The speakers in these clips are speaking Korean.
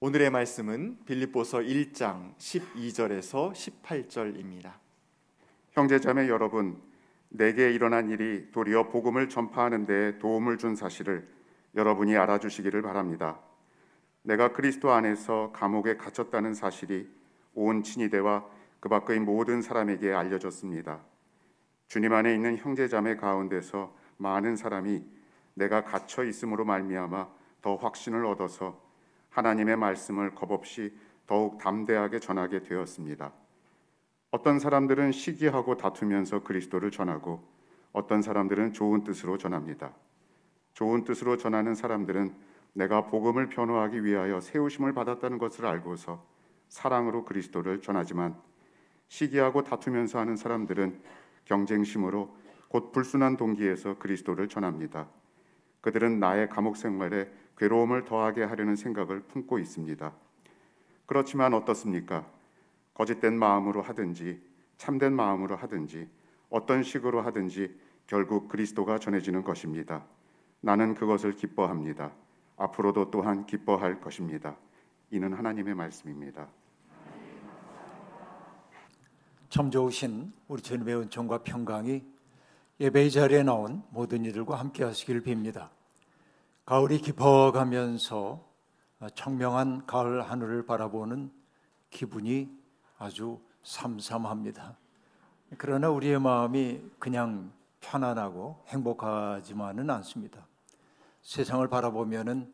오늘의 말씀은 빌립보서 1장 12절에서 18절입니다. 형제자매 여러분, 내게 일어난 일이 도리어 복음을 전파하는 데 도움을 준 사실을 여러분이 알아주시기를 바랍니다. 내가 그리스도 안에서 감옥에 갇혔다는 사실이 온 친위대와 그 밖의 모든 사람에게 알려졌습니다. 주님 안에 있는 형제자매 가운데서 많은 사람이 내가 갇혀 있음으로 말미암아 더 확신을 얻어서 하나님의 말씀을 겁없이 더욱 담대하게 전하게 되었습니다. 어떤 사람들은 시기하고 다투면서 그리스도를 전하고 어떤 사람들은 좋은 뜻으로 전합니다. 좋은 뜻으로 전하는 사람들은 내가 복음을 변호하기 위하여 세우심을 받았다는 것을 알고서 사랑으로 그리스도를 전하지만 시기하고 다투면서 하는 사람들은 경쟁심으로 곧 불순한 동기에서 그리스도를 전합니다. 그들은 나의 감옥 생활에 괴로움을 더하게 하려는 생각을 품고 있습니다. 그렇지만 어떻습니까? 거짓된 마음으로 하든지 참된 마음으로 하든지 어떤 식으로 하든지 결국 그리스도가 전해지는 것입니다. 나는 그것을 기뻐합니다. 앞으로도 또한 기뻐할 것입니다. 이는 하나님의 말씀입니다. 참 좋으신 우리 주님의 은총과 평강이 예배 자리에 나온 모든 이들과 함께 하시기를 빕니다. 가을이 깊어가면서 청명한 가을 하늘을 바라보는 기분이 아주 삼삼합니다. 그러나 우리의 마음이 그냥 편안하고 행복하지만은 않습니다. 세상을 바라보면은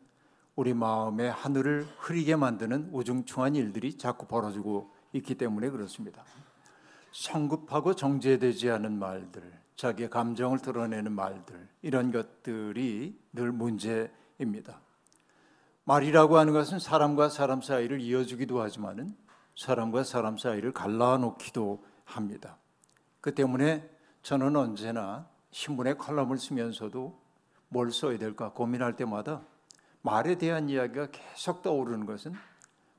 우리 마음의 하늘을 흐리게 만드는 우중충한 일들이 자꾸 벌어지고 있기 때문에 그렇습니다. 성급하고 정제되지 않은 말들, 자기의 감정을 드러내는 말들, 이런 것들이 늘 문제입니다. 말이라고 하는 것은 사람과 사람 사이를 이어주기도 하지만은 사람과 사람 사이를 갈라놓기도 합니다. 그 때문에 저는 언제나 신문에 칼럼을 쓰면서도 뭘 써야 될까 고민할 때마다 말에 대한 이야기가 계속 떠오르는 것은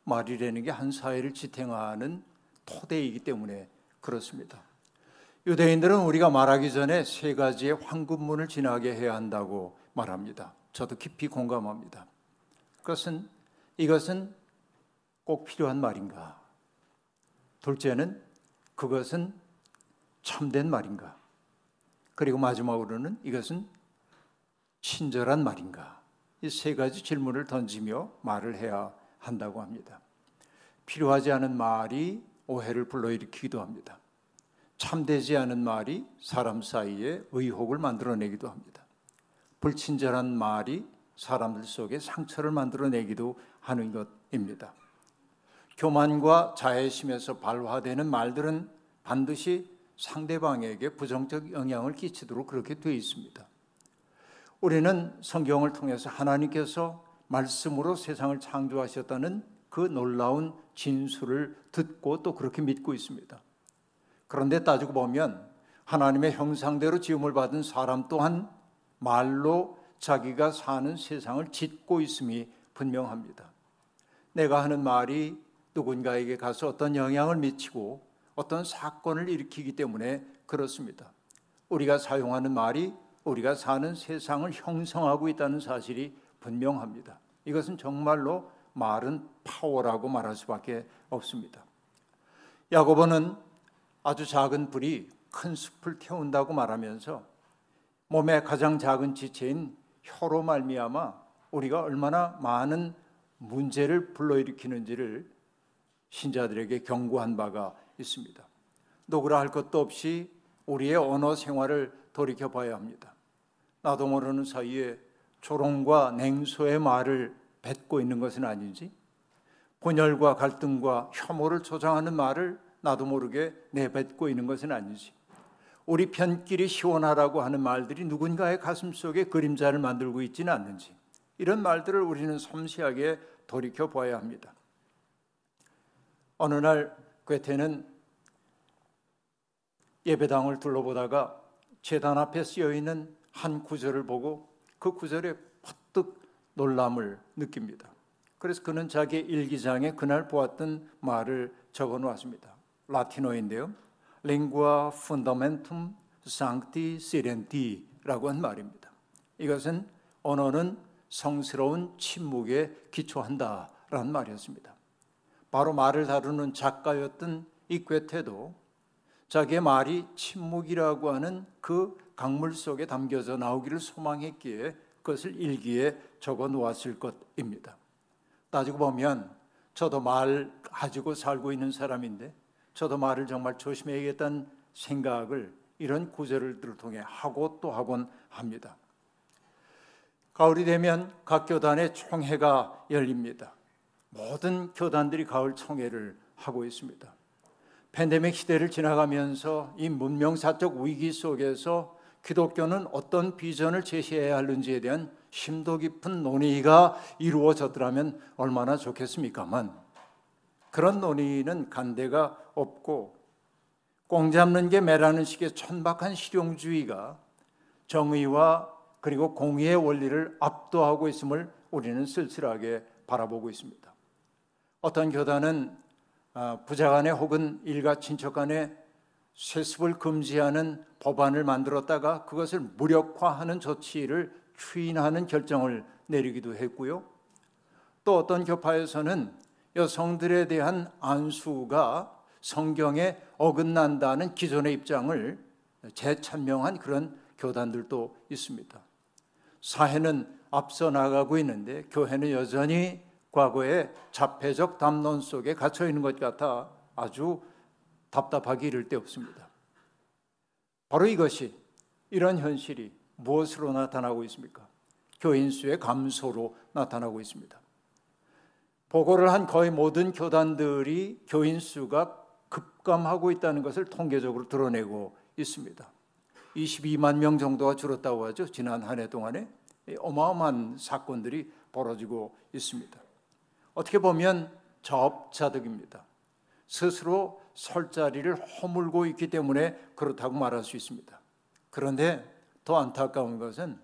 말이라는 게 한 사회를 지탱하는 토대이기 때문에 그렇습니다. 유대인들은 우리가 말하기 전에 세 가지의 황금문을 지나게 해야 한다고 말합니다. 저도 깊이 공감합니다. 그것은 이것은 꼭 필요한 말인가? 둘째는 그것은 참된 말인가? 그리고 마지막으로는 이것은 친절한 말인가? 이 세 가지 질문을 던지며 말을 해야 한다고 합니다. 필요하지 않은 말이 오해를 불러일으키기도 합니다. 참되지 않은 말이 사람 사이에 의혹을 만들어내기도 합니다. 불친절한 말이 사람들 속에 상처를 만들어내기도 하는 것입니다. 교만과 자애심에서 발화되는 말들은 반드시 상대방에게 부정적 영향을 끼치도록 그렇게 되어 있습니다. 우리는 성경을 통해서 하나님께서 말씀으로 세상을 창조하셨다는 그 놀라운 진술을 듣고 또 그렇게 믿고 있습니다. 그런데 따지고 보면 하나님의 형상대로 지음을 받은 사람 또한 말로 자기가 사는 세상을 짓고 있음이 분명합니다. 내가 하는 말이 누군가에게 가서 어떤 영향을 미치고 어떤 사건을 일으키기 때문에 그렇습니다. 우리가 사용하는 말이 우리가 사는 세상을 형성하고 있다는 사실이 분명합니다. 이것은 정말로 말은 파워라고 말할 수밖에 없습니다. 야고보는 아주 작은 불이 큰 숲을 태운다고 말하면서 몸의 가장 작은 지체인 혀로 말미암아 우리가 얼마나 많은 문제를 불러일으키는지를 신자들에게 경고한 바가 있습니다. 노그라 할 것도 없이 우리의 언어 생활을 돌이켜 봐야 합니다. 나도 모르는 사이에 조롱과 냉소의 말을 뱉고 있는 것은 아닌지, 분열과 갈등과 혐오를 조장하는 말을 나도 모르게 내뱉고 있는 것은 아니지. 우리 편끼리 시원하라고 하는 말들이 누군가의 가슴 속에 그림자를 만들고 있지는 않는지 이런 말들을 우리는 섬세하게 돌이켜 보아야 합니다. 어느 날 괴테는 예배당을 둘러보다가 재단 앞에 쓰여 있는 한 구절을 보고 그 구절에 퍼뜩 놀람을 느낍니다. 그래서 그는 자기 일기장에 그날 보았던 말을 적어 놓았습니다. 라틴어인데요. lingua fundamentum sancti silenti라고 한 말입니다. 이것은 언어는 성스러운 침묵에 기초한다 라는 말이었습니다. 바로 말을 다루는 작가였던 이 괴테도 자기의 말이 침묵이라고 하는 그 강물 속에 담겨져 나오기를 소망했기에 그것을 일기에 적어 놓았을 것입니다. 따지고 보면 저도 말 가지고 살고 있는 사람인데 저도 말을 정말 조심해야겠다는 생각을 이런 구절들을 통해 하고 또 하곤 합니다. 가을이 되면 각 교단의 총회가 열립니다. 모든 교단들이 가을 총회를 하고 있습니다. 팬데믹 시대를 지나가면서 이 문명사적 위기 속에서 기독교는 어떤 비전을 제시해야 하는지에 대한 심도 깊은 논의가 이루어졌더라면 얼마나 좋겠습니까만 그런 논의는 간대가 없고 꽁 잡는 게 매라는 식의 천박한 실용주의가 정의와 그리고 공의의 원리를 압도하고 있음을 우리는 쓸쓸하게 바라보고 있습니다. 어떤 교단은 아, 부자 간에 혹은 일가 친척 간에 세습을 금지하는 법안을 만들었다가 그것을 무력화하는 조치를 추인하는 결정을 내리기도 했고요. 또 어떤 교파에서는 여성들에 대한 안수가 성경에 어긋난다는 기존의 입장을 재찬명한 그런 교단들도 있습니다. 사회는 앞서 나가고 있는데 교회는 여전히 과거의 자폐적 담론 속에 갇혀 있는 것 같아 아주 답답하기 이를 데 없습니다. 바로 이것이 이런 현실이 무엇으로 나타나고 있습니까? 교인 수의 감소로 나타나고 있습니다. 보고를 한 거의 모든 교단들이 교인 수가 급감하고 있다는 것을 통계적으로 드러내고 있습니다. 22만 명 정도가 줄었다고 하죠. 지난 한 해 동안에 어마어마한 사건들이 벌어지고 있습니다. 어떻게 보면 자업자득입니다. 스스로 설 자리를 허물고 있기 때문에 그렇다고 말할 수 있습니다. 그런데 더 안타까운 것은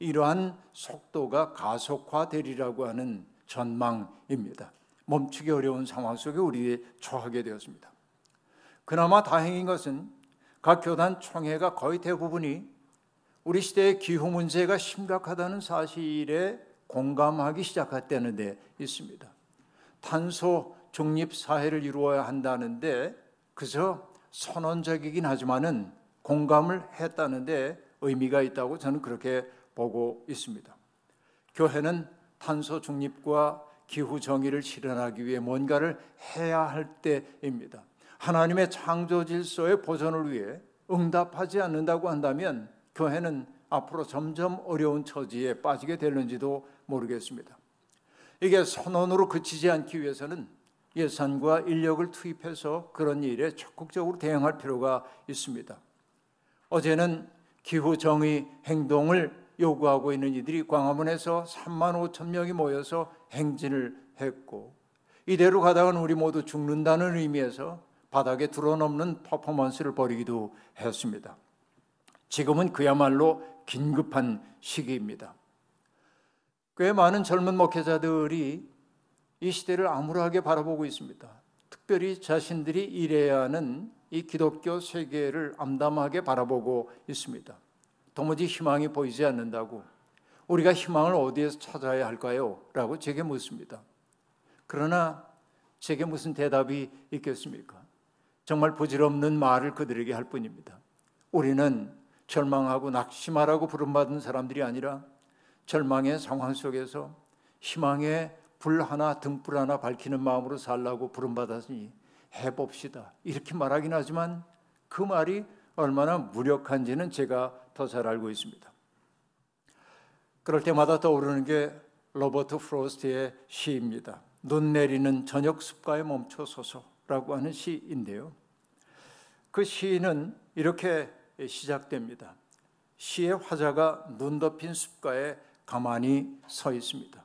이러한 속도가 가속화되리라고 하는 전망입니다. 멈추기 어려운 상황 속에 우리 처하게 되었습니다. 그나마 다행인 것은 각 교단 총회가 거의 대부분이 우리 시대의 기후 문제가 심각하다는 사실에 공감하기 시작했다는 데 있습니다. 탄소 중립 사회를 이루어야 한다는데 그저 선언적이긴 하지만은 공감을 했다는데 의미가 있다고 저는 그렇게 보고 있습니다. 교회는 탄소 중립과 기후 정의를 실현하기 위해 뭔가를 해야 할 때입니다. 하나님의 창조 질서의 보존을 위해 응답하지 않는다고 한다면 교회는 앞으로 점점 어려운 처지에 빠지게 될는지도 모르겠습니다. 이게 선언으로 그치지 않기 위해서는 예산과 인력을 투입해서 그런 일에 적극적으로 대응할 필요가 있습니다. 어제는 기후 정의 행동을 요구하고 있는 이들이 광화문에서 3만 5천 명이 모여서 행진을 했고 이대로 가다가는 우리 모두 죽는다는 의미에서 바닥에 드러넘는 퍼포먼스를 벌이기도 했습니다. 지금은 그야말로 긴급한 시기입니다. 꽤 많은 젊은 목회자들이 이 시대를 암울하게 바라보고 있습니다. 특별히 자신들이 일해야 하는 이 기독교 세계를 암담하게 바라보고 있습니다. 도무지 희망이 보이지 않는다고 우리가 희망을 어디에서 찾아야 할까요? 라고 제게 묻습니다. 그러나 제게 무슨 대답이 있겠습니까? 정말 부질없는 말을 그들에게 할 뿐입니다. 우리는 절망하고 낙심하라고 부름받은 사람들이 아니라 절망의 상황 속에서 희망의 불 하나 등불 하나 밝히는 마음으로 살라고 부름받았으니 해봅시다. 이렇게 말하긴 하지만 그 말이 얼마나 무력한지는 제가 더 잘 알고 있습니다. 그럴 때마다 떠오르는 게 로버트 프로스트의 시입니다. 눈 내리는 저녁 습가에 멈춰 서서라고 하는 시인데요. 그 시는 이렇게 시작됩니다. 시의 화자가 눈 덮인 숲가에 가만히 서 있습니다.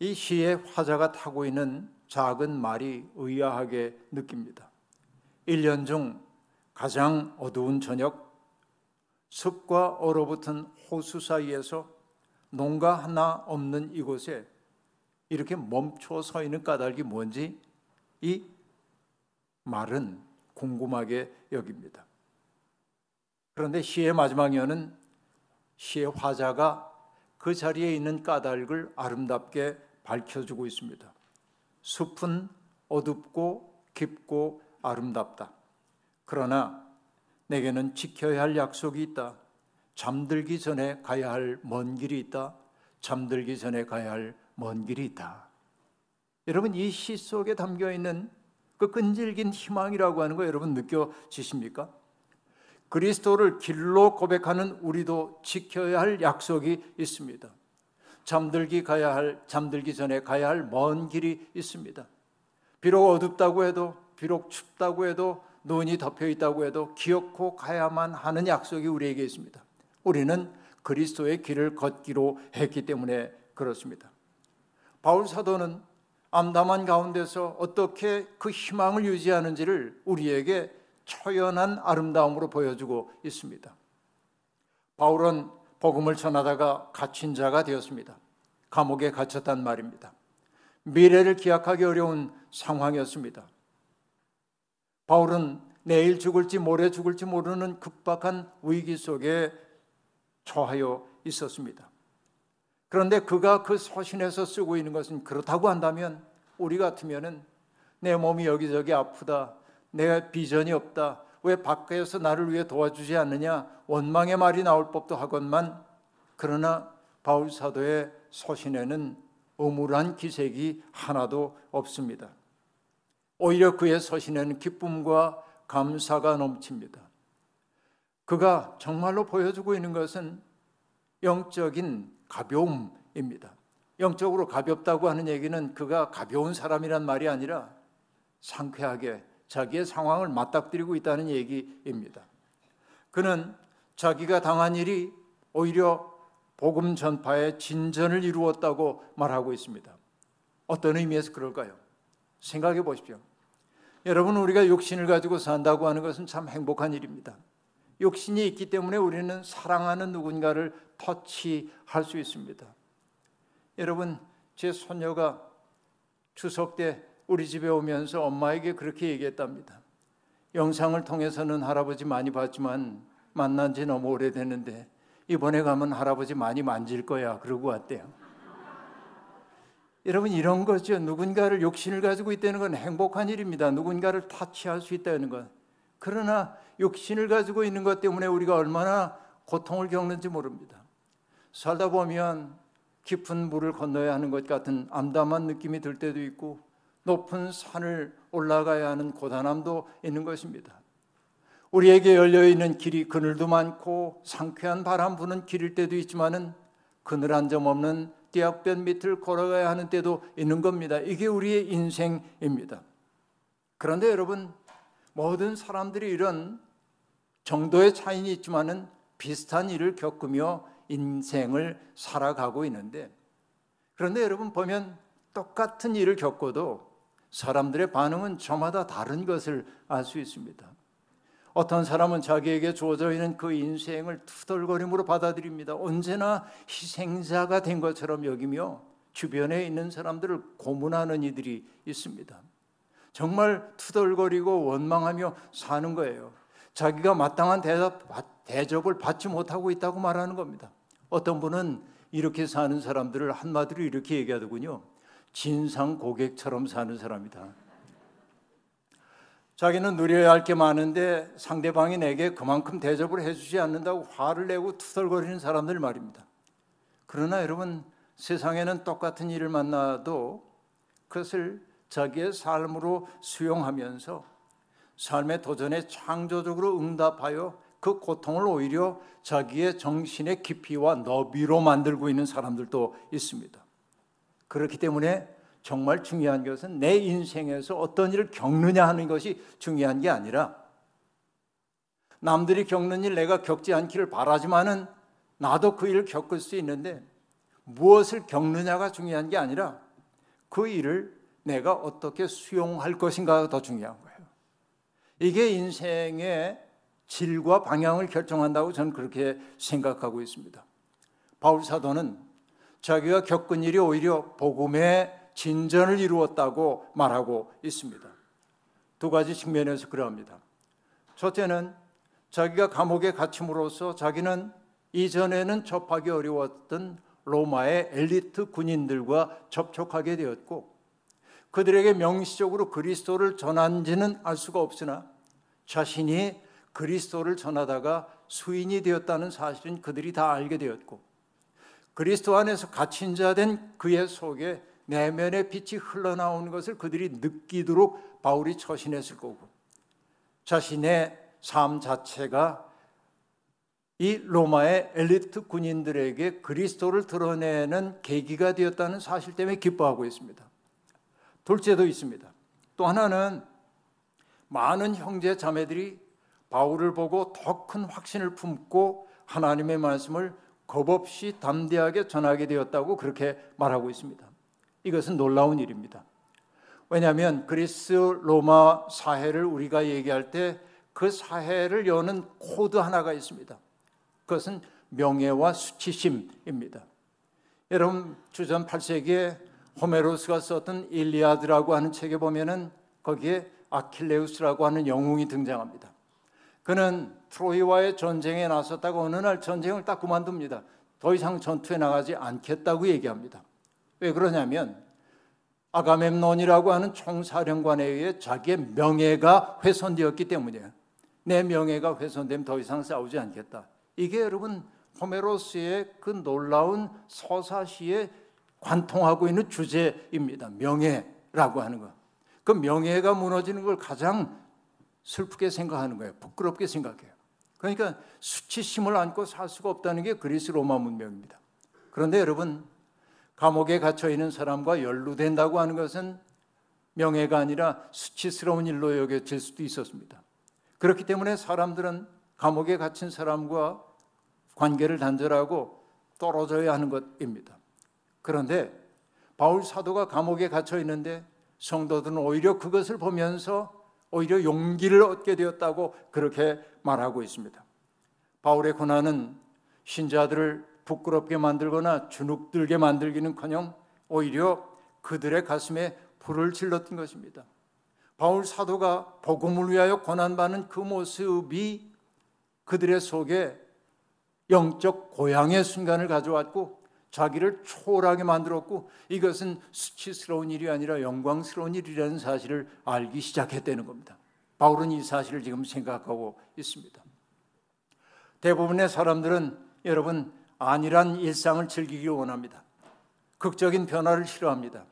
이 시의 화자가 타고 있는 작은 말이 의아하게 느낍니다. 1년 중 가장 어두운 저녁, 숲과 얼어붙은 호수 사이에서 농가 하나 없는 이곳에 이렇게 멈춰 서 있는 까닭이 뭔지 이 말은 궁금하게 여깁니다. 그런데 시의 마지막 여는 시의 화자가 그 자리에 있는 까닭을 아름답게 밝혀주고 있습니다. 숲은 어둡고 깊고 아름답다. 그러나 내게는 지켜야 할 약속이 있다. 잠들기 전에 가야 할 먼 길이 있다. 잠들기 전에 가야 할 먼 길이 있다. 여러분 이 시 속에 담겨 있는 그 끈질긴 희망이라고 하는 거 여러분 느껴지십니까? 그리스도를 길로 고백하는 우리도 지켜야 할 약속이 있습니다. 잠들기 가야 할 잠들기 전에 가야 할 먼 길이 있습니다. 비록 어둡다고 해도 비록 춥다고 해도 눈이 덮여 있다고 해도 기억고 가야만 하는 약속이 우리에게 있습니다. 우리는 그리스도의 길을 걷기로 했기 때문에 그렇습니다. 바울 사도는 암담한 가운데서 어떻게 그 희망을 유지하는지를 우리에게 초연한 아름다움으로 보여주고 있습니다. 바울은 복음을 전하다가 갇힌 자가 되었습니다. 감옥에 갇혔단 말입니다. 미래를 기약하기 어려운 상황이었습니다. 바울은 내일 죽을지 모레 죽을지 모르는 급박한 위기 속에 처하여 있었습니다. 그런데 그가 그 서신에서 쓰고 있는 것은 그렇다고 한다면 우리 같으면은 내 몸이 여기저기 아프다. 내 비전이 없다. 왜 밖에서 나를 위해 도와주지 않느냐? 원망의 말이 나올 법도 하건만 그러나 바울 사도의 서신에는 음울한 기색이 하나도 없습니다. 오히려 그의 서신에는 기쁨과 감사가 넘칩니다. 그가 정말로 보여주고 있는 것은 영적인 가벼움입니다. 영적으로 가볍다고 하는 얘기는 그가 가벼운 사람이란 말이 아니라 상쾌하게 자기의 상황을 맞닥뜨리고 있다는 얘기입니다. 그는 자기가 당한 일이 오히려 복음 전파의 진전을 이루었다고 말하고 있습니다. 어떤 의미에서 그럴까요? 생각해 보십시오. 여러분, 우리가 욕심을 가지고 산다고 하는 것은 참 행복한 일입니다. 욕심이 있기 때문에 우리는 사랑하는 누군가를 터치할 수 있습니다. 여러분, 제 손녀가 추석 때 우리 집에 오면서 엄마에게 그렇게 얘기했답니다. 영상을 통해서는 할아버지 많이 봤지만 만난 지 너무 오래됐는데 이번에 가면 할아버지 많이 만질 거야. 그러고 왔대요. 여러분 이런 거죠. 누군가를 욕심을 가지고 있다는 건 행복한 일입니다. 누군가를 타치할 수 있다는 것. 그러나 욕심을 가지고 있는 것 때문에 우리가 얼마나 고통을 겪는지 모릅니다. 살다 보면 깊은 물을 건너야 하는 것 같은 암담한 느낌이 들 때도 있고 높은 산을 올라가야 하는 고단함도 있는 것입니다. 우리에게 열려 있는 길이 그늘도 많고 상쾌한 바람 부는 길일 때도 있지만은 그늘 한 점 없는 띠약변 밑을 걸어가야 하는 때도 있는 겁니다. 이게 우리의 인생입니다. 그런데 여러분 모든 사람들이 이런 정도의 차이는 있지만은 비슷한 일을 겪으며 인생을 살아가고 있는데 그런데 여러분 보면 똑같은 일을 겪어도 사람들의 반응은 저마다 다른 것을 알 수 있습니다. 어떤 사람은 자기에게 주어져 있는 그 인생을 투덜거림으로 받아들입니다. 언제나 희생자가 된 것처럼 여기며 주변에 있는 사람들을 고문하는 이들이 있습니다. 정말 투덜거리고 원망하며 사는 거예요. 자기가 마땅한 대답, 대접을 받지 못하고 있다고 말하는 겁니다. 어떤 분은 이렇게 사는 사람들을 한마디로 이렇게 얘기하더군요. 진상 고객처럼 사는 사람이다. 자기는 누려야 할 게 많은데 상대방이 내게 그만큼 대접을 해주지 않는다고 화를 내고 투덜거리는 사람들 말입니다. 그러나 여러분 세상에는 똑같은 일을 만나도 그것을 자기의 삶으로 수용하면서 삶의 도전에 창조적으로 응답하여 그 고통을 오히려 자기의 정신의 깊이와 너비로 만들고 있는 사람들도 있습니다. 그렇기 때문에 정말 중요한 것은 내 인생에서 어떤 일을 겪느냐 하는 것이 중요한 게 아니라 남들이 겪는 일 내가 겪지 않기를 바라지만은 나도 그 일을 겪을 수 있는데 무엇을 겪느냐가 중요한 게 아니라 그 일을 내가 어떻게 수용할 것인가가 더 중요한 거예요. 이게 인생의 질과 방향을 결정한다고 저는 그렇게 생각하고 있습니다. 바울 사도는 자기가 겪은 일이 오히려 복음의 진전을 이루었다고 말하고 있습니다. 두 가지 측면에서 그러합니다. 첫째는 자기가 감옥에 갇힘으로써 자기는 이전에는 접하기 어려웠던 로마의 엘리트 군인들과 접촉하게 되었고 그들에게 명시적으로 그리스도를 전한지는 알 수가 없으나 자신이 그리스도를 전하다가 수인이 되었다는 사실은 그들이 다 알게 되었고 그리스도 안에서 갇힌 자 된 그의 속에 내면의 빛이 흘러나오는 것을 그들이 느끼도록 바울이 처신했을 거고 자신의 삶 자체가 이 로마의 엘리트 군인들에게 그리스도를 드러내는 계기가 되었다는 사실 때문에 기뻐하고 있습니다. 둘째도 있습니다. 또 하나는 많은 형제 자매들이 바울을 보고 더 큰 확신을 품고 하나님의 말씀을 겁없이 담대하게 전하게 되었다고 그렇게 말하고 있습니다. 이것은 놀라운 일입니다. 왜냐하면 그리스 로마 사회를 우리가 얘기할 때 그 사회를 여는 코드 하나가 있습니다. 그것은 명예와 수치심입니다. 여러분 주전 8세기에 호메로스가 썼던 일리아드라고 하는 책에 보면은 거기에 아킬레우스라고 하는 영웅이 등장합니다. 그는 트로이와의 전쟁에 나섰다가 어느 날 전쟁을 딱 그만둡니다. 더 이상 전투에 나가지 않겠다고 얘기합니다. 왜 그러냐면 아가멤논이라고 하는 총사령관에 의해 자기의 명예가 훼손되었기 때문이에요. 내 명예가 훼손되면 더 이상 싸우지 않겠다. 이게 여러분 호메로스의 그 놀라운 서사시에 관통하고 있는 주제입니다. 명예라고 하는 것. 그 명예가 무너지는 걸 가장 슬프게 생각하는 거예요. 부끄럽게 생각해요. 그러니까 수치심을 안고 살 수가 없다는 게 그리스 로마 문명입니다. 그런데 여러분 감옥에 갇혀 있는 사람과 연루된다고 하는 것은 명예가 아니라 수치스러운 일로 여겨질 수도 있었습니다. 그렇기 때문에 사람들은 감옥에 갇힌 사람과 관계를 단절하고 떨어져야 하는 것입니다. 그런데 바울 사도가 감옥에 갇혀 있는데 성도들은 오히려 그것을 보면서 오히려 용기를 얻게 되었다고 그렇게 말하고 있습니다. 바울의 고난은 신자들을 부끄럽게 만들거나 주눅들게 만들기는커녕 오히려 그들의 가슴에 불을 질렀던 것입니다. 바울 사도가 복음을 위하여 고난받는 그 모습이 그들의 속에 영적 고향의 순간을 가져왔고 자기를 초월하게 만들었고 이것은 수치스러운 일이 아니라 영광스러운 일이라는 사실을 알기 시작했다는 겁니다. 바울은 이 사실을 지금 생각하고 있습니다. 대부분의 사람들은 여러분 안일한 일상을 즐기기 원합니다. 극적인 변화를 싫어합니다.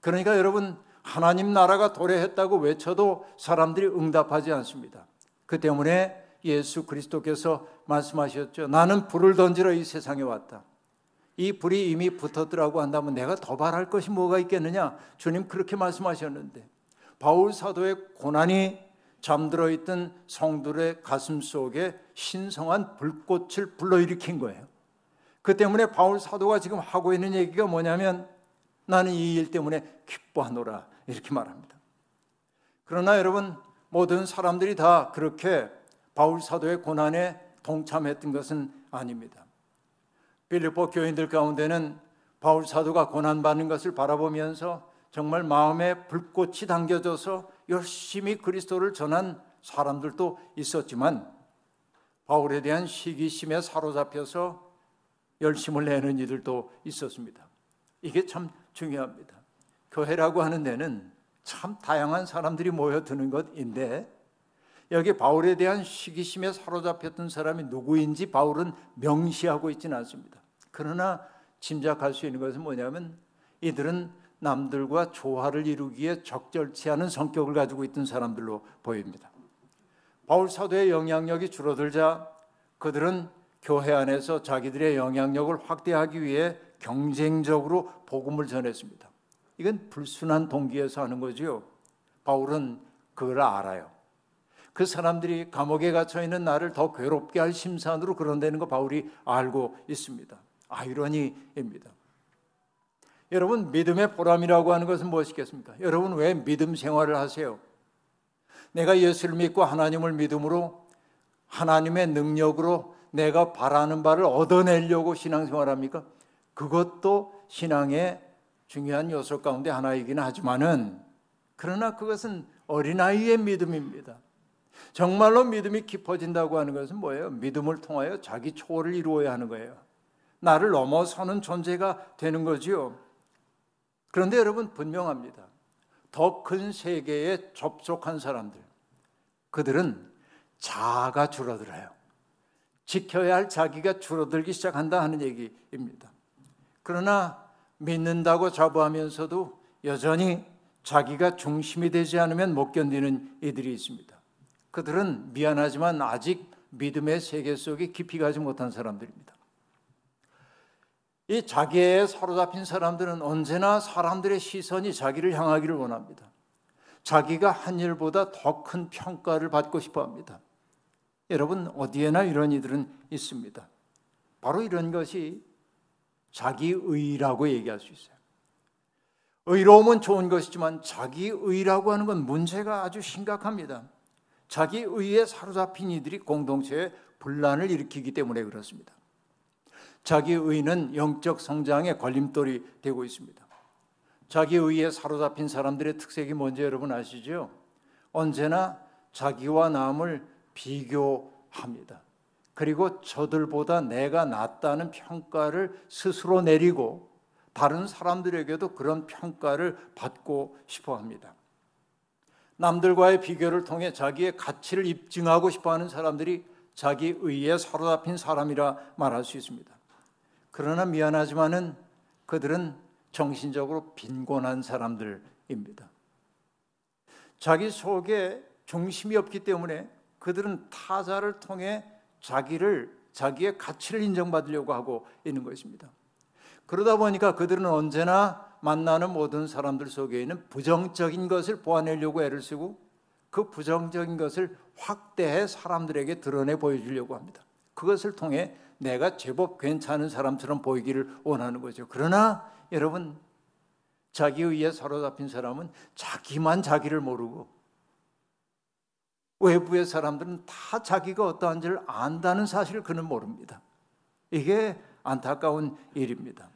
그러니까 여러분 하나님 나라가 도래했다고 외쳐도 사람들이 응답하지 않습니다. 그 때문에 예수 그리스도께서 말씀하셨죠. 나는 불을 던지러 이 세상에 왔다. 이 불이 이미 붙었더라고 한다면 내가 더 바랄 것이 뭐가 있겠느냐? 주님 그렇게 말씀하셨는데 바울 사도의 고난이 잠들어 있던 성들의 가슴 속에 신성한 불꽃을 불러일으킨 거예요. 그 때문에 바울 사도가 지금 하고 있는 얘기가 뭐냐면 나는 이 일 때문에 기뻐하노라 이렇게 말합니다. 그러나 여러분 모든 사람들이 다 그렇게 바울 사도의 고난에 동참했던 것은 아닙니다. 빌립보 교인들 가운데는 바울 사도가 고난 받는 것을 바라보면서 정말 마음에 불꽃이 당겨져서 열심히 그리스도를 전한 사람들도 있었지만 바울에 대한 시기심에 사로잡혀서 열심을 내는 이들도 있었습니다. 이게 참 중요합니다. 교회라고 하는 데는 참 다양한 사람들이 모여드는 것인데 여기 바울에 대한 시기심에 사로잡혔던 사람이 누구인지 바울은 명시하고 있지는 않습니다. 그러나 짐작할 수 있는 것은 뭐냐면 이들은 남들과 조화를 이루기에 적절치 않은 성격을 가지고 있던 사람들로 보입니다. 바울 사도의 영향력이 줄어들자 그들은 교회 안에서 자기들의 영향력을 확대하기 위해 경쟁적으로 복음을 전했습니다. 이건 불순한 동기에서 하는 거지요. 바울은 그걸 알아요. 그 사람들이 감옥에 갇혀 있는 나를 더 괴롭게 할 심산으로 그런다는 거 바울이 알고 있습니다. 아이러니입니다. 여러분 믿음의 보람이라고 하는 것은 무엇이겠습니까? 여러분 왜 믿음 생활을 하세요? 내가 예수를 믿고 하나님을 믿음으로 하나님의 능력으로 내가 바라는 바를 얻어내려고 신앙생활 합니까? 그것도 신앙의 중요한 요소 가운데 하나이긴 하지만은 그러나 그것은 어린아이의 믿음입니다. 정말로 믿음이 깊어진다고 하는 것은 뭐예요? 믿음을 통하여 자기 초월을 이루어야 하는 거예요. 나를 넘어서는 존재가 되는 거지요. 그런데 여러분 분명합니다. 더 큰 세계에 접촉한 사람들, 그들은 자아가 줄어들어요. 지켜야 할 자기가 줄어들기 시작한다 하는 얘기입니다. 그러나 믿는다고 자부하면서도 여전히 자기가 중심이 되지 않으면 못 견디는 이들이 있습니다. 그들은 미안하지만 아직 믿음의 세계 속에 깊이 가지 못한 사람들입니다. 이 자기에 사로잡힌 사람들은 언제나 사람들의 시선이 자기를 향하기를 원합니다. 자기가 한 일보다 더 큰 평가를 받고 싶어 합니다. 여러분, 어디에나 이런 이들은 있습니다. 바로 이런 것이 자기의라고 얘기할 수 있어요. 의로움은 좋은 것이지만 자기의라고 하는 건 문제가 아주 심각합니다. 자기의에 사로잡힌 이들이 공동체에 분란을 일으키기 때문에 그렇습니다. 자기의는 영적 성장의 걸림돌이 되고 있습니다. 자기의에 사로잡힌 사람들의 특색이 뭔지 여러분 아시죠? 언제나 자기와 남을 비교합니다. 그리고 저들보다 내가 낫다는 평가를 스스로 내리고 다른 사람들에게도 그런 평가를 받고 싶어 합니다. 남들과의 비교를 통해 자기의 가치를 입증하고 싶어 하는 사람들이 자기 의에 사로잡힌 사람이라 말할 수 있습니다. 그러나 미안하지만은 그들은 정신적으로 빈곤한 사람들입니다. 자기 속에 중심이 없기 때문에 그들은 타자를 통해 자기를 자기의 가치를 인정받으려고 하고 있는 것입니다. 그러다 보니까 그들은 언제나 만나는 모든 사람들 속에 있는 부정적인 것을 보완하려고 애를 쓰고 그 부정적인 것을 확대해 사람들에게 드러내 보여주려고 합니다. 그것을 통해 내가 제법 괜찮은 사람처럼 보이기를 원하는 거죠. 그러나 여러분 자기 의에 사로잡힌 사람은 자기만 자기를 모르고 외부의 사람들은 다 자기가 어떠한지를 안다는 사실을 그는 모릅니다. 이게 안타까운 일입니다.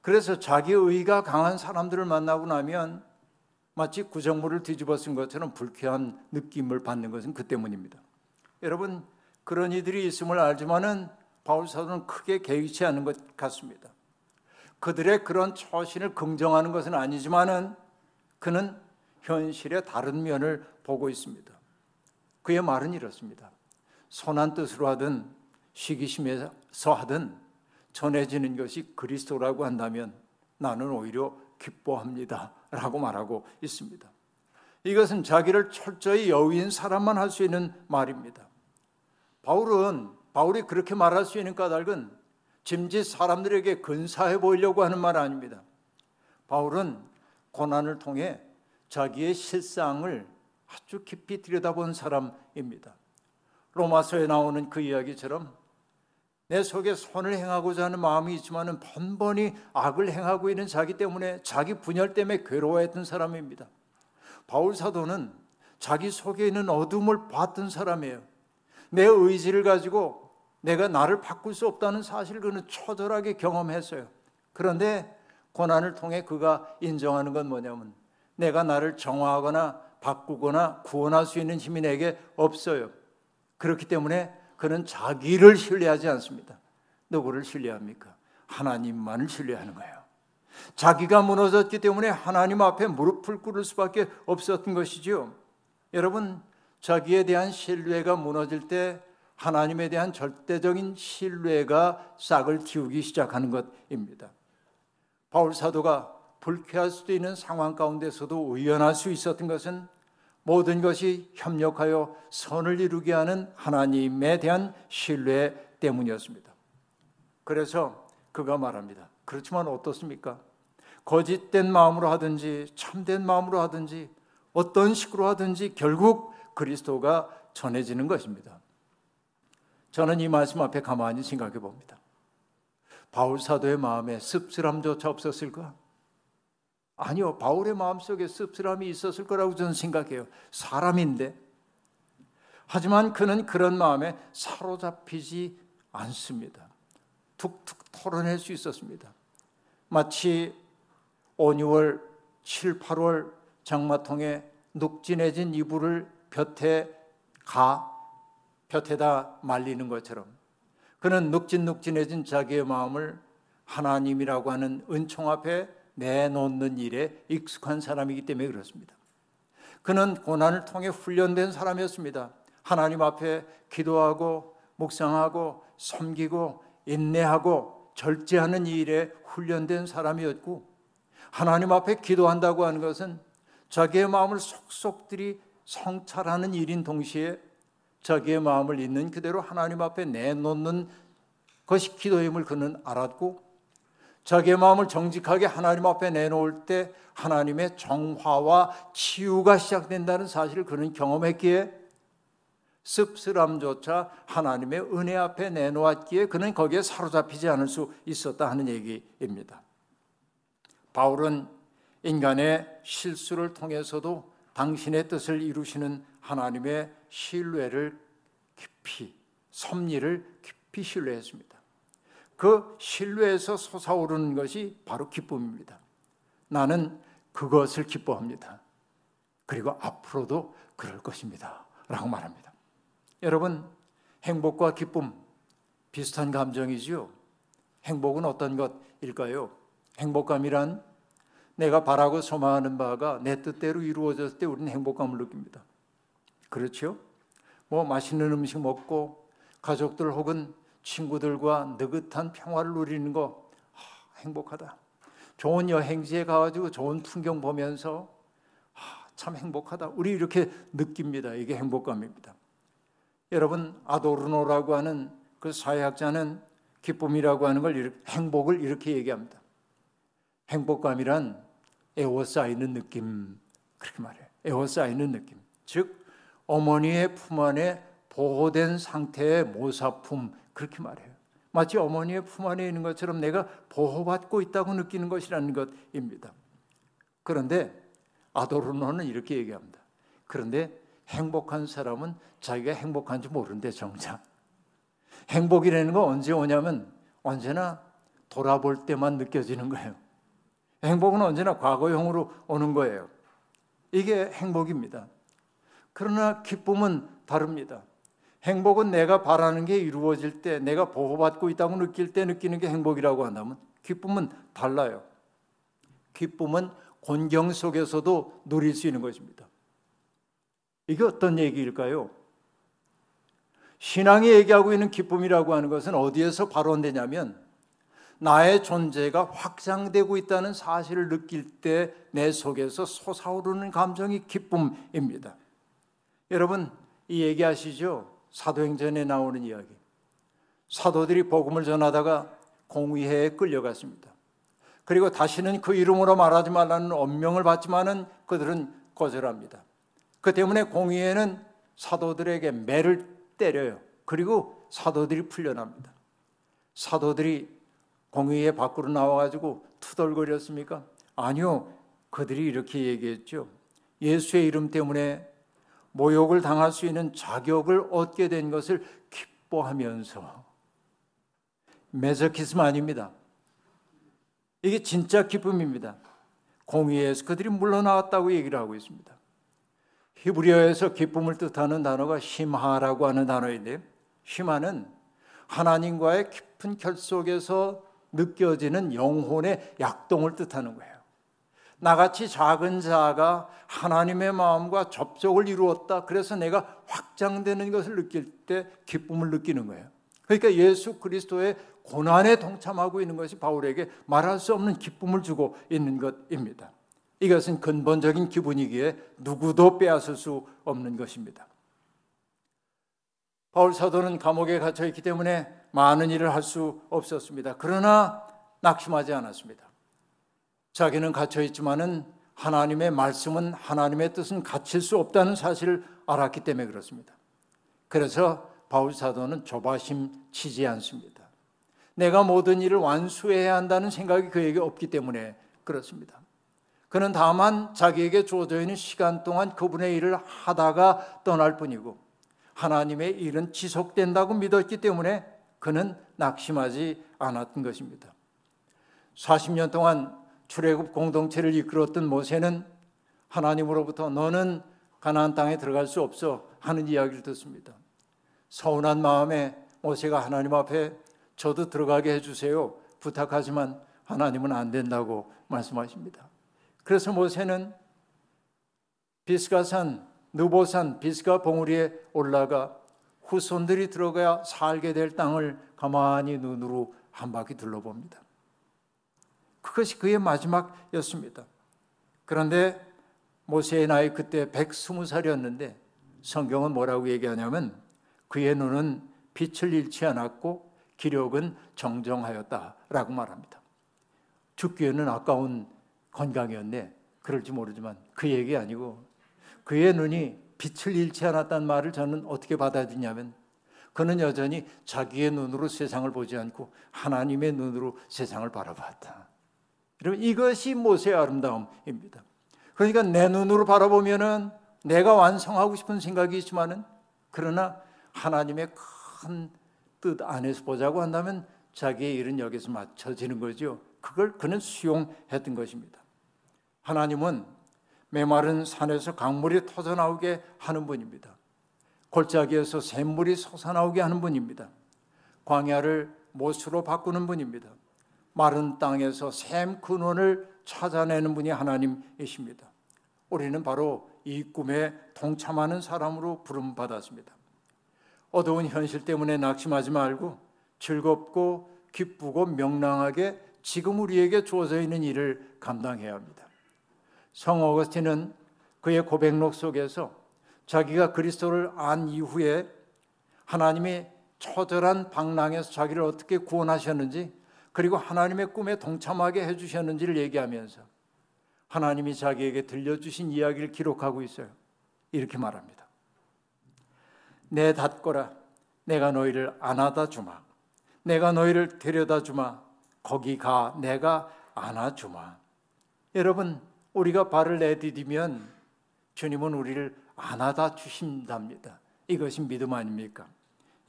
그래서 자기 의가 강한 사람들을 만나고 나면 마치 구정물을 뒤집어 쓴 것처럼 불쾌한 느낌을 받는 것은 그 때문입니다. 여러분 그런 이들이 있음을 알지만은 바울 사도는 크게 개의치 않은 것 같습니다. 그들의 그런 처신을 긍정하는 것은 아니지만은 그는 현실의 다른 면을 보고 있습니다. 그의 말은 이렇습니다. 선한 뜻으로 하든 시기심에서 하든 전해지는 것이 그리스도라고 한다면 나는 오히려 기뻐합니다. 라고 말하고 있습니다. 이것은 자기를 철저히 여위인 사람만 할 수 있는 말입니다. 바울은 바울이 그렇게 말할 수 있는 까닭은 짐짓 사람들에게 근사해 보이려고 하는 말 아닙니다. 바울은 고난을 통해 자기의 실상을 아주 깊이 들여다본 사람입니다. 로마서에 나오는 그 이야기처럼 내 속에 선을 행하고자 하는 마음이 있지만은 번번이 악을 행하고 있는 자기 때문에 자기 분열 때문에 괴로워했던 사람입니다. 바울 사도는 자기 속에 있는 어둠을 봤던 사람이에요. 내 의지를 가지고 내가 나를 바꿀 수 없다는 사실을 그는 처절하게 경험했어요. 그런데 고난을 통해 그가 인정하는 건 뭐냐면 내가 나를 정화하거나 바꾸거나 구원할 수 있는 힘이 내게 없어요. 그렇기 때문에 그는 자기를 신뢰하지 않습니다. 누구를 신뢰합니까? 하나님만을 신뢰하는 거예요. 자기가 무너졌기 때문에 하나님 앞에 무릎을 꿇을 수밖에 없었던 것이죠. 여러분, 자기에 대한 신뢰가 무너질 때 하나님에 대한 절대적인 신뢰가 싹을 틔우기 시작하는 것입니다. 바울 사도가 불쾌할 수도 있는 상황 가운데서도 의연할 수 있었던 것은 모든 것이 협력하여 선을 이루게 하는 하나님에 대한 신뢰 때문이었습니다. 그래서 그가 말합니다. 그렇지만 어떻습니까? 거짓된 마음으로 하든지 참된 마음으로 하든지 어떤 식으로 하든지 결국 그리스도가 전해지는 것입니다. 저는 이 말씀 앞에 가만히 생각해 봅니다. 바울 사도의 마음에 씁쓸함조차 없었을까? 아니요. 바울의 마음속에 씁쓸함이 있었을 거라고 저는 생각해요. 사람인데. 하지만 그는 그런 마음에 사로잡히지 않습니다. 툭툭 털어낼 수 있었습니다. 마치 5, 6월, 7, 8월 장마통에 눅진해진 이불을 볕에 가 볕에다 말리는 것처럼 그는 눅진눅진해진 자기의 마음을 하나님이라고 하는 은총 앞에 내놓는 일에 익숙한 사람이기 때문에 그렇습니다. 그는 고난을 통해 훈련된 사람이었습니다. 하나님 앞에 기도하고 묵상하고 섬기고 인내하고 절제하는 일에 훈련된 사람이었고 하나님 앞에 기도한다고 하는 것은 자기의 마음을 속속들이 성찰하는 일인 동시에 자기의 마음을 있는 그대로 하나님 앞에 내놓는 것이 기도임을 그는 알았고 자기의 마음을 정직하게 하나님 앞에 내놓을 때 하나님의 정화와 치유가 시작된다는 사실을 그는 경험했기에 씁쓸함조차 하나님의 은혜 앞에 내놓았기에 그는 거기에 사로잡히지 않을 수 있었다 하는 얘기입니다. 바울은 인간의 실수를 통해서도 당신의 뜻을 이루시는 하나님의 신뢰를 깊이 섭리를 깊이 신뢰했습니다. 그 신뢰에서 솟아오르는 것이 바로 기쁨입니다. 나는 그것을 기뻐합니다. 그리고 앞으로도 그럴 것입니다. 라고 말합니다. 여러분, 행복과 기쁨 비슷한 감정이지요. 행복은 어떤 것일까요? 행복감이란 내가 바라고 소망하는 바가 내 뜻대로 이루어졌을 때 우리는 행복감을 느낍니다. 그렇죠? 뭐 맛있는 음식 먹고 가족들 혹은 친구들과 느긋한 평화를 누리는 거 아, 행복하다. 좋은 여행지에 가가지고 좋은 풍경 보면서 아, 참 행복하다. 우리 이렇게 느낍니다. 이게 행복감입니다. 여러분 아도르노라고 하는 그 사회학자는 기쁨이라고 하는 걸 이렇게, 행복을 이렇게 얘기합니다. 행복감이란 에워싸이는 느낌 그렇게 말해요. 에워싸이는 느낌. 즉 어머니의 품 안에 보호된 상태의 모사품 그렇게 말해요. 마치 어머니의 품 안에 있는 것처럼 내가 보호받고 있다고 느끼는 것이라는 것입니다. 그런데 아도르노는 이렇게 얘기합니다. 그런데 행복한 사람은 자기가 행복한지 모르는데 정작 행복이라는 거 언제 오냐면 언제나 돌아볼 때만 느껴지는 거예요. 행복은 언제나 과거형으로 오는 거예요. 이게 행복입니다. 그러나 기쁨은 다릅니다. 행복은 내가 바라는 게 이루어질 때, 내가 보호받고 있다고 느낄 때 느끼는 게 행복이라고 한다면, 기쁨은 달라요. 기쁨은 곤경 속에서도 누릴 수 있는 것입니다. 이게 어떤 얘기일까요? 신앙이 얘기하고 있는 기쁨이라고 하는 것은 어디에서 발원되냐면 나의 존재가 확장되고 있다는 사실을 느낄 때 내 속에서 솟아오르는 감정이 기쁨입니다. 여러분 이 얘기하시죠? 사도행전에 나오는 이야기. 사도들이 복음을 전하다가 공의회에 끌려갔습니다. 그리고 다시는 그 이름으로 말하지 말라는 엄명을 받지만은 그들은 거절합니다. 그 때문에 공의회는 사도들에게 매를 때려요. 그리고 사도들이 풀려납니다. 사도들이 공의회 밖으로 나와가지고 투덜거렸습니까? 아니요. 그들이 이렇게 얘기했죠. 예수의 이름 때문에 모욕을 당할 수 있는 자격을 얻게 된 것을 기뻐하면서 메서키스마 아닙니다. 이게 진짜 기쁨입니다. 공의에서 그들이 물러나왔다고 얘기를 하고 있습니다. 히브리어에서 기쁨을 뜻하는 단어가 심하라고 하는 단어인데 심하는 하나님과의 깊은 결속에서 느껴지는 영혼의 약동을 뜻하는 거예요. 나같이 작은 자가 하나님의 마음과 접촉을 이루었다. 그래서 내가 확장되는 것을 느낄 때 기쁨을 느끼는 거예요. 그러니까 예수 그리스도의 고난에 동참하고 있는 것이 바울에게 말할 수 없는 기쁨을 주고 있는 것입니다. 이것은 근본적인 기분이기에 누구도 빼앗을 수 없는 것입니다. 바울 사도는 감옥에 갇혀 있기 때문에 많은 일을 할 수 없었습니다. 그러나 낙심하지 않았습니다. 자기는 갇혀 있지만은 하나님의 말씀은 하나님의 뜻은 갇힐 수 없다는 사실을 알았기 때문에 그렇습니다. 그래서 바울 사도는 조바심 치지 않습니다. 내가 모든 일을 완수해야 한다는 생각이 그에게 없기 때문에 그렇습니다. 그는 다만 자기에게 주어져 있는 시간 동안 그분의 일을 하다가 떠날 뿐이고 하나님의 일은 지속된다고 믿었기 때문에 그는 낙심하지 않았던 것입니다. 40년 동안 출애굽 공동체를 이끌었던 모세는 하나님으로부터 너는 가나안 땅에 들어갈 수 없어 하는 이야기를 듣습니다. 서운한 마음에 모세가 하나님 앞에 저도 들어가게 해주세요. 부탁하지만 하나님은 안 된다고 말씀하십니다. 그래서 모세는 비스가산, 느보산, 비스가 봉우리에 올라가 후손들이 들어가야 살게 될 땅을 가만히 눈으로 한 바퀴 둘러봅니다. 그것이 그의 마지막이었습니다. 그런데 모세의 나이 그때 120살이었는데 성경은 뭐라고 얘기하냐면 그의 눈은 빛을 잃지 않았고 기력은 정정하였다라고 말합니다. 죽기에는 아까운 건강이었네. 그럴지 모르지만 그 얘기 아니고 그의 눈이 빛을 잃지 않았다는 말을 저는 어떻게 받아들이냐면 그는 여전히 자기의 눈으로 세상을 보지 않고 하나님의 눈으로 세상을 바라봤다. 여러분 이것이 모세의 아름다움입니다. 그러니까 내 눈으로 바라보면은 내가 완성하고 싶은 생각이 있지만은 그러나 하나님의 큰 뜻 안에서 보자고 한다면 자기의 일은 여기서 맞춰지는 거죠. 그걸 그는 수용했던 것입니다. 하나님은 메마른 산에서 강물이 터져 나오게 하는 분입니다. 골짜기에서 샘물이 솟아나오게 하는 분입니다. 광야를 못으로 바꾸는 분입니다. 마른 땅에서 샘 근원을 찾아내는 분이 하나님이십니다. 우리는 바로 이 꿈에 동참하는 사람으로 부름받았습니다. 어두운 현실 때문에 낙심하지 말고 즐겁고 기쁘고 명랑하게 지금 우리에게 주어져 있는 일을 감당해야 합니다. 성 어거스틴은 그의 고백록 속에서 자기가 그리스도를 안 이후에 하나님이 처절한 방랑에서 자기를 어떻게 구원하셨는지 그리고 하나님의 꿈에 동참하게 해주셨는지를 얘기하면서 하나님이 자기에게 들려주신 이야기를 기록하고 있어요. 이렇게 말합니다. 내 닫거라. 내가 너희를 안아다 주마. 내가 너희를 데려다 주마. 거기 가. 내가 안아 주마. 여러분, 우리가 발을 내디디면 주님은 우리를 안아다 주신답니다. 이것이 믿음 아닙니까?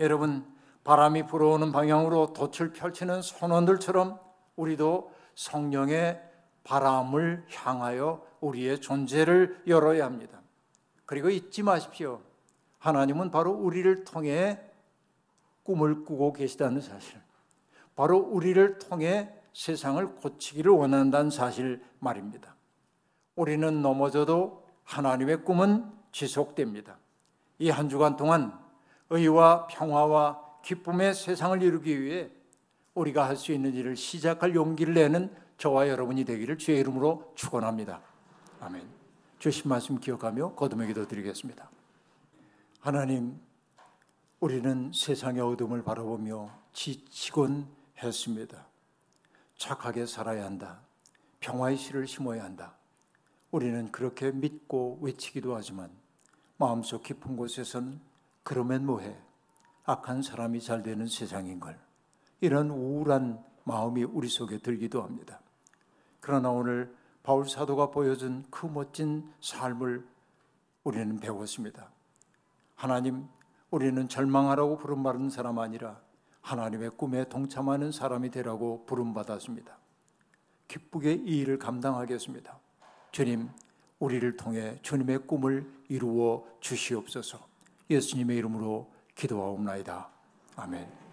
여러분, 바람이 불어오는 방향으로 돛을 펼치는 선원들처럼 우리도 성령의 바람을 향하여 우리의 존재를 열어야 합니다. 그리고 잊지 마십시오. 하나님은 바로 우리를 통해 꿈을 꾸고 계시다는 사실. 바로 우리를 통해 세상을 고치기를 원한다는 사실 말입니다. 우리는 넘어져도 하나님의 꿈은 지속됩니다. 이 한 주간 동안 의와 평화와 기쁨의 세상을 이루기 위해 우리가 할 수 있는 일을 시작할 용기를 내는 저와 여러분이 되기를 주의 이름으로 축원합니다. 아멘. 주신 말씀 기억하며 거듭의 기도 드리겠습니다. 하나님, 우리는 세상의 어둠을 바라보며 지치곤 했습니다. 착하게 살아야 한다. 평화의 씨를 심어야 한다. 우리는 그렇게 믿고 외치기도 하지만 마음속 깊은 곳에서는 그러면 뭐해? 악한 사람이 잘 되는 세상인 걸. 이런 우울한 마음이 우리 속에 들기도 합니다. 그러나 오늘 바울 사도가 보여준 그 멋진 삶을 우리는 배웠습니다. 하나님, 우리는 절망하라고 부름받은 사람 아니라 하나님의 꿈에 동참하는 사람이 되라고 부름받았습니다. 기쁘게 이 일을 감당하겠습니다. 주님, 우리를 통해 주님의 꿈을 이루어 주시옵소서. 예수님의 이름으로 기도하옵나이다. 아멘.